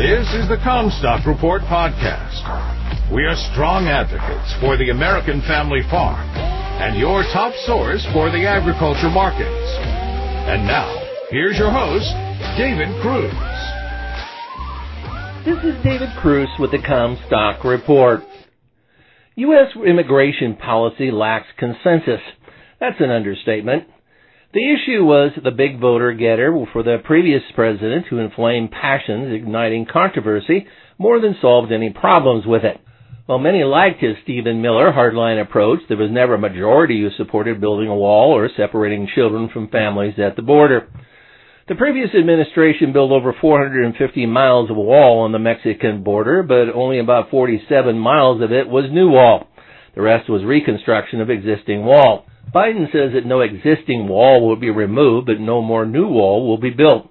This is the Commstock Report podcast. We are strong advocates for the American family farm and your top source for the agriculture markets. And now, here's your host, David Cruz. This is David Cruz with the Commstock Report. U.S. immigration policy lacks consensus. That's an understatement. The issue was the big voter getter for the previous president who inflamed passions, igniting controversy more than solved any problems with it. While many liked his Stephen Miller hardline approach, there was never a majority who supported building a wall or separating children from families at the border. The previous administration built over 450 miles of wall on the Mexican border, but only about 47 miles of it was new wall. The rest was reconstruction of existing wall. Biden says that no existing wall will be removed, but no more new wall will be built.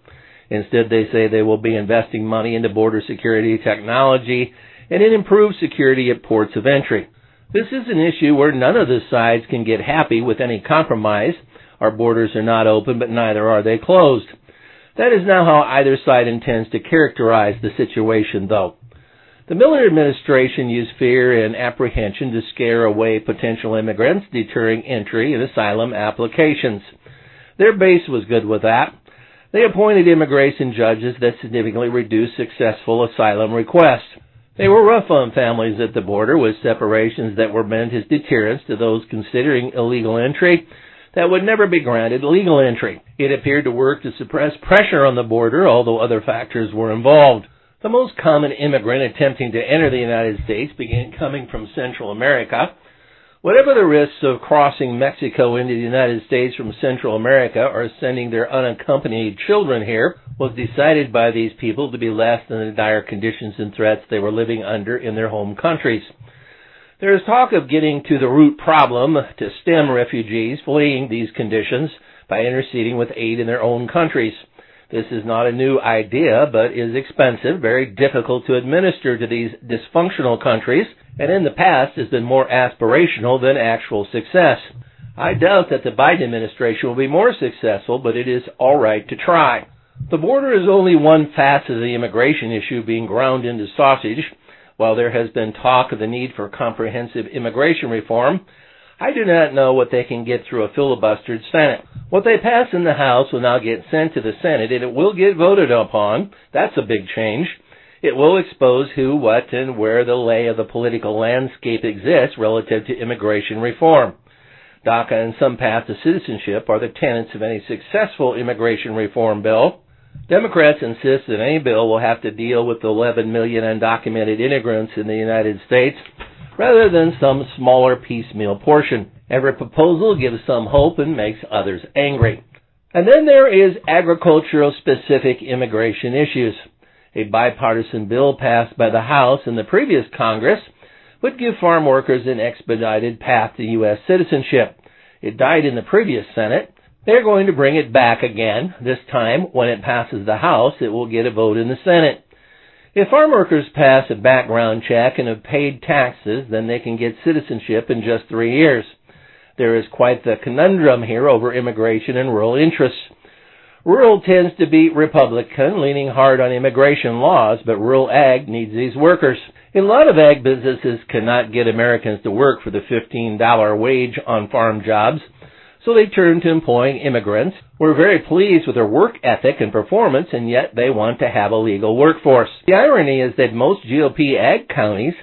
Instead, they say they will be investing money into border security technology and in improved security at ports of entry. This is an issue where none of the sides can get happy with any compromise. Our borders are not open, but neither are they closed. That is not how either side intends to characterize the situation, though. The Miller administration used fear and apprehension to scare away potential immigrants, deterring entry and asylum applications. Their base was good with that. They appointed immigration judges that significantly reduced successful asylum requests. They were rough on families at the border with separations that were meant as deterrents to those considering illegal entry that would never be granted legal entry. It appeared to work to suppress pressure on the border, although other factors were involved. The most common immigrant attempting to enter the United States began coming from Central America. Whatever the risks of crossing Mexico into the United States from Central America or sending their unaccompanied children here was decided by these people to be less than the dire conditions and threats they were living under in their home countries. There is talk of getting to the root problem to stem refugees fleeing these conditions by interceding with aid in their own countries. This is not a new idea, but is expensive, very difficult to administer to these dysfunctional countries, and in the past has been more aspirational than actual success. I doubt that the Biden administration will be more successful, but it is alright to try. The border is only one facet of the immigration issue being ground into sausage. While there has been talk of the need for comprehensive immigration reform, I do not know what they can get through a filibustered Senate. What they pass in the House will now get sent to the Senate and it will get voted upon. That's a big change. It will expose who, what, and where the lay of the political landscape exists relative to immigration reform. DACA and some path to citizenship are the tenets of any successful immigration reform bill. Democrats insist that any bill will have to deal with the 11 million undocumented immigrants in the United States rather than some smaller piecemeal portion. Every proposal gives some hope and makes others angry. And then there is agricultural specific immigration issues. A bipartisan bill passed by the House in the previous Congress would give farm workers an expedited path to U.S. citizenship. It died in the previous Senate. They're going to bring it back again. This time, when it passes the House, it will get a vote in the Senate. If farm workers pass a background check and have paid taxes, then they can get citizenship in just three years. There is quite the conundrum here over immigration and rural interests. Rural tends to be Republican, leaning hard on immigration laws, but rural ag needs these workers. A lot of ag businesses cannot get Americans to work for the $15 wage on farm jobs so they turn to employing immigrants. We're very pleased with their work ethic and performance, and yet they want to have a legal workforce. The irony is that most GOP ag counties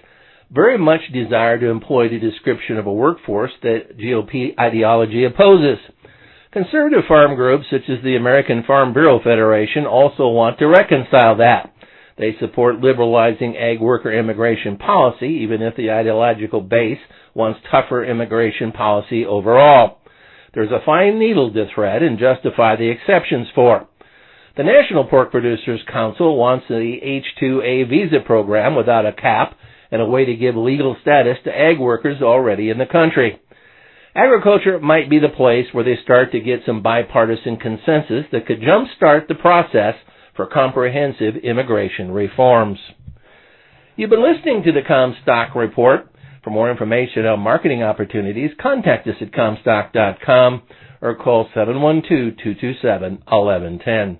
very much desire to employ the description of a workforce that GOP ideology opposes. Conservative farm groups such as the American Farm Bureau Federation also want to reconcile that. They support liberalizing ag worker immigration policy, even if the ideological base wants tougher immigration policy overall. There's a fine needle to thread and justify the exceptions for. The National Pork Producers Council wants the H-2A visa program without a cap and a way to give legal status to ag workers already in the country. Agriculture might be the place where they start to get some bipartisan consensus that could jumpstart the process for comprehensive immigration reforms. You've been listening to the Commstock Report. For more information on marketing opportunities, contact us at Commstock.com or call 712-227-1110.